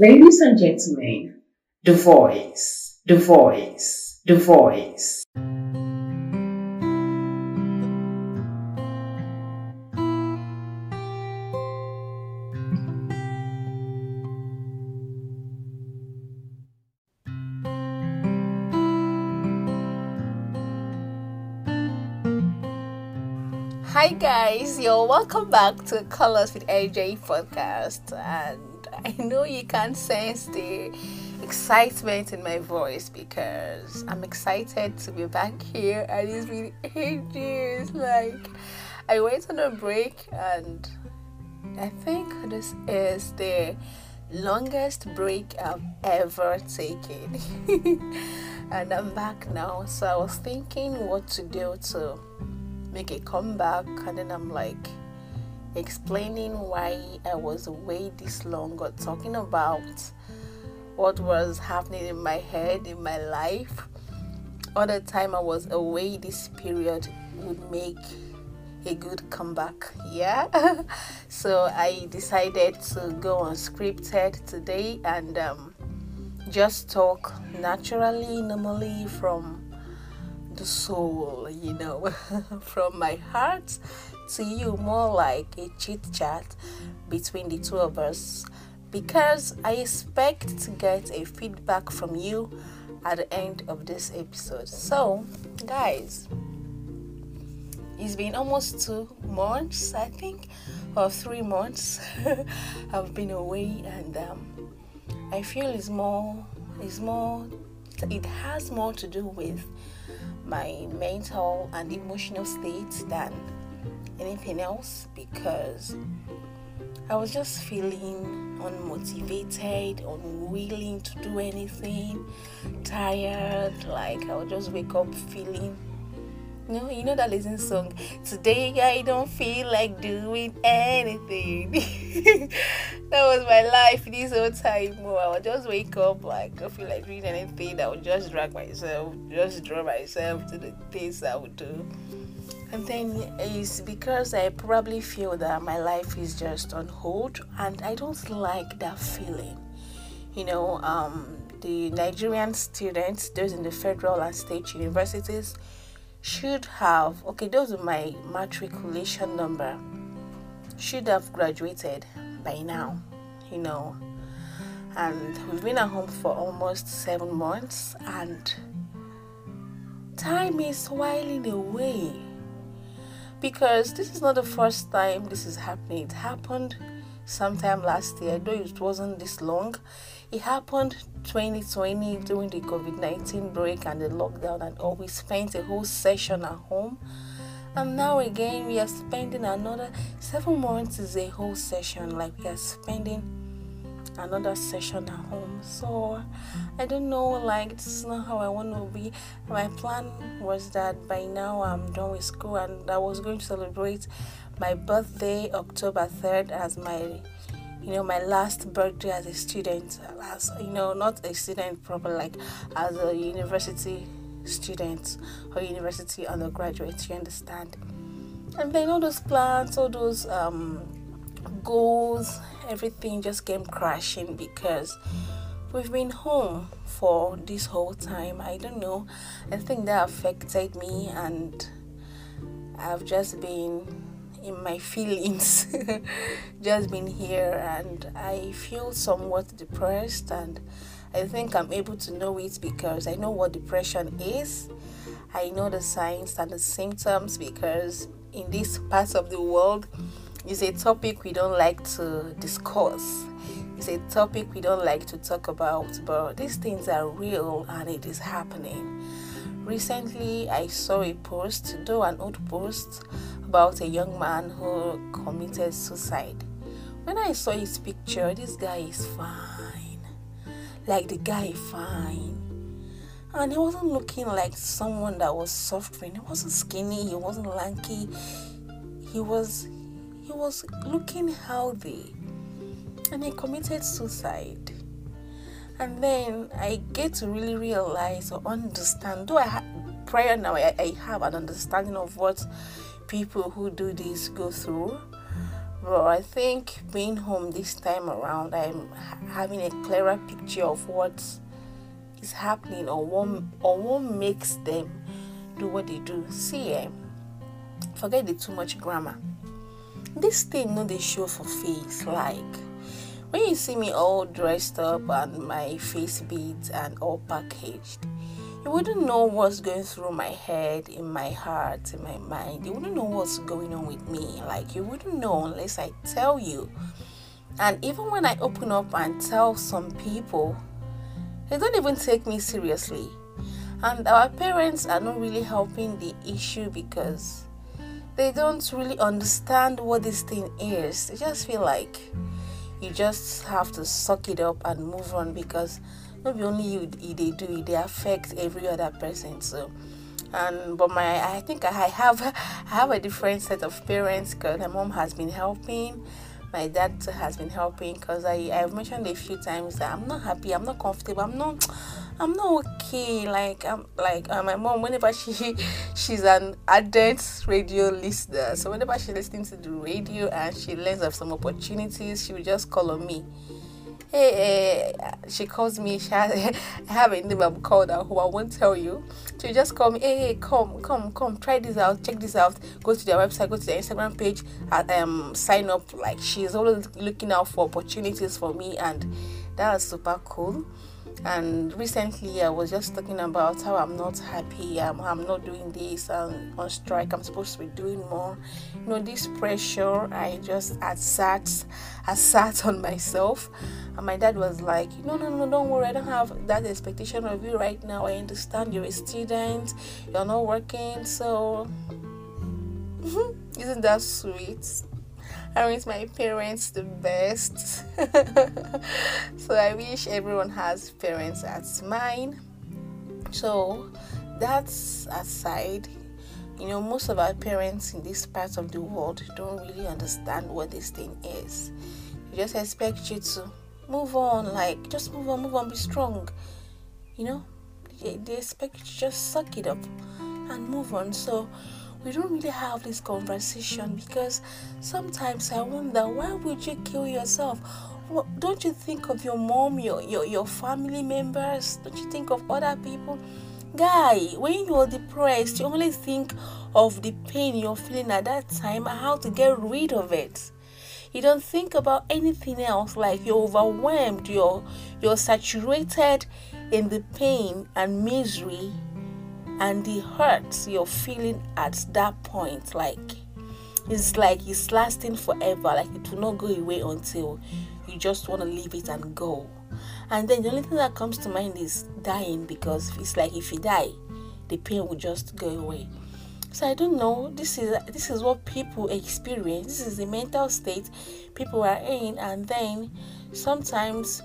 Ladies and gentlemen, the voice, the voice, the voice. Hi guys, you're welcome back to Colors with AJ podcast, and I know you can sense the excitement in my voice because I'm excited to be back here, and it's been ages. Like I went on a break, and I think this is the longest break I've ever taken, and I'm back now. So I was thinking what to do to make a comeback and then I'm like explaining why I was away this long or talking about what was happening in my head in my life. All the time I was away this period would make a good comeback yeah? So I decided to go unscripted today and um, just talk naturally normally from the soul, you know, from my heart to you, more like a chit chat between the two of us because I expect to get a feedback from you at the end of this episode. So, guys, it's been almost two months, I think, or three months. I've been away, and um, I feel it's more, it's more, it has more to do with my mental and emotional state than anything else because I was just feeling unmotivated, unwilling to do anything, tired. Like I would just wake up feeling, you know, you know that listen song. Today I don't feel like doing anything. that was my life this whole time. Oh, I would just wake up like I don't feel like doing anything. I would just drag myself, just draw myself to the things I would do. And then it's because I probably feel that my life is just on hold and I don't like that feeling. You know, um, the Nigerian students, those in the federal and state universities, should have okay, those are my matriculation number, should have graduated by now, you know. And we've been at home for almost seven months and time is whiling away because this is not the first time this is happening. It happened sometime last year, though it wasn't this long. It happened 2020 during the COVID 19 break and the lockdown, and all. We spent a whole session at home. And now again, we are spending another seven months is a whole session, like we are spending another session at home. So I don't know, like this is not how I want to be. My plan was that by now I'm done with school and I was going to celebrate my birthday October 3rd as my you know my last birthday as a student as you know not a student proper like as a university student or university undergraduate you understand and then all those plans all those um goals everything just came crashing because we've been home for this whole time. I don't know. I think that affected me, and I've just been in my feelings, just been here, and I feel somewhat depressed. And I think I'm able to know it because I know what depression is. I know the signs and the symptoms because in this part of the world, it's a topic we don't like to discuss. It's a topic we don't like to talk about, but these things are real and it is happening. Recently, I saw a post, though an old post, about a young man who committed suicide. When I saw his picture, this guy is fine. Like the guy fine. And he wasn't looking like someone that was suffering. He wasn't skinny, he wasn't lanky. He was he was looking healthy and he committed suicide. And then I get to really realize or understand, though I prior now, I, I have an understanding of what people who do this go through. but I think being home this time around, I'm having a clearer picture of what is happening or what or what makes them do what they do. See, eh, forget the too much grammar. This thing no they show for face like when you see me all dressed up and my face beads and all packaged you wouldn't know what's going through my head, in my heart, in my mind. You wouldn't know what's going on with me. Like, you wouldn't know unless I tell you. And even when I open up and tell some people, they don't even take me seriously. And our parents are not really helping the issue because they don't really understand what this thing is. They just feel like you just have to suck it up and move on because not only you they do they affect every other person so. And but my i think i have i have a different set of parents because my mom has been helping my dad has been helping because i i've mentioned a few times that i'm not happy i'm not comfortable i'm not i'm not okay like i'm like uh, my mom whenever she she's an adult radio listener so whenever she's listening to the radio and she learns of some opportunities she will just call on me hey, uh, she calls me. She has, I have a name I'm called her who I won't tell you. She just call me. Hey, hey, come, come, come, try this out. Check this out. Go to their website. Go to their Instagram page. And, um, sign up. Like she's always looking out for opportunities for me, and that was super cool. And recently i was just talking about how i'm not happy i'm, I'm not doing this i'm on strike i'm supposed to be doing more. You know this pressure i just had sat i sat on myself. And my dad was like no no no don't worry i don't have that expectation of you right now. I understand you're a student you're not working so isn't that sweet I wish my parents the best. so I wish everyone has parents as mine. So that's aside. You know, most of our parents in this part of the world don't really understand what this thing is. They just expect you to move on, like just move on, move on, be strong. You know, they, they expect you to just suck it up and move on. So we don't really have this conversation because sometimes I wonder why would you kill yourself? don't you think of your mom, your, your your family members? Don't you think of other people? Guy, when you're depressed, you only think of the pain you're feeling at that time and how to get rid of it. You don't think about anything else like you're overwhelmed, you're you're saturated in the pain and misery and the hurt you're feeling at that point like it's like it's lasting forever like it will not go away until you just want to leave it and go. And then the only thing that comes to mind is dying because it's like if you die the pain will just go away. So i don't know this is this is what people experience. This is the mental state people are in and then sometimes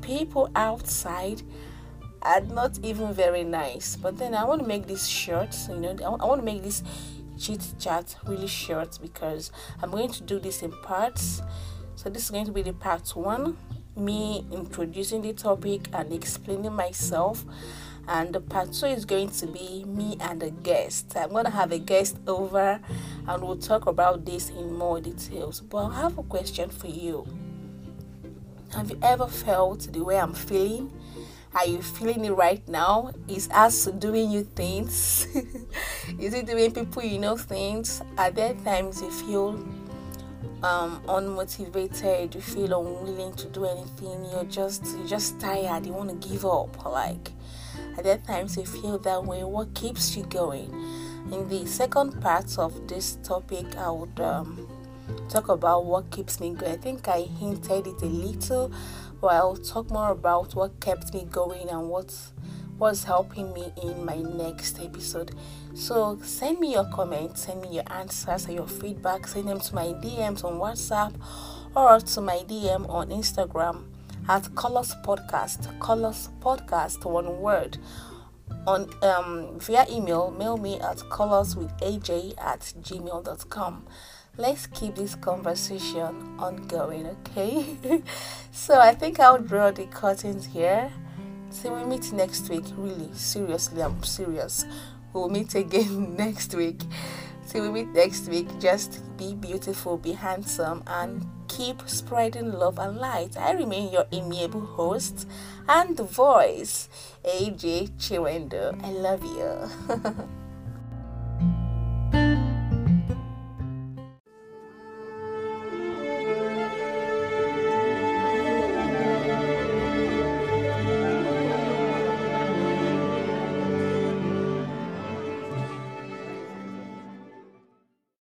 people outside are not even very nice. But then I want to make this short, you know, I want to make this chit chat really short because I'm going to do this in parts. So this is going to be the part one, me introducing the topic and explaining myself. And the part two is going to be me and a guest. I'm gonna have a guest over and we'll talk about this in more details. But I have a question for you. Have you ever felt the way I'm feeling? Are you feeling it right now? Is us doing you things? Is it doing people you know things? Are there times you feel um, unmotivated? You feel unwilling to do anything? You're just you're just tired. You want to give up. Like at there times you feel that way? What keeps you going? In the second part of this topic, I would um, talk about what keeps me going. I think I hinted it a little but I'll talk more about what kept me going and what was helping me in my next episode. So send me your comments, send me your answers and your feedback, send them to my DMs on WhatsApp or to my DM on Instagram at Colors Podcast. Colors Podcast, one word. On um via email, mail me at colorswithaj at gmail.com let's keep this conversation ongoing, okay? so I think I'll draw the curtains here. So we meet next week. Really, seriously, I'm serious. We'll meet again next week Till we meet next week, just be beautiful, be handsome, and keep spreading love and light. I remain your amiable host and voice, AJ Chiwendo. I love you.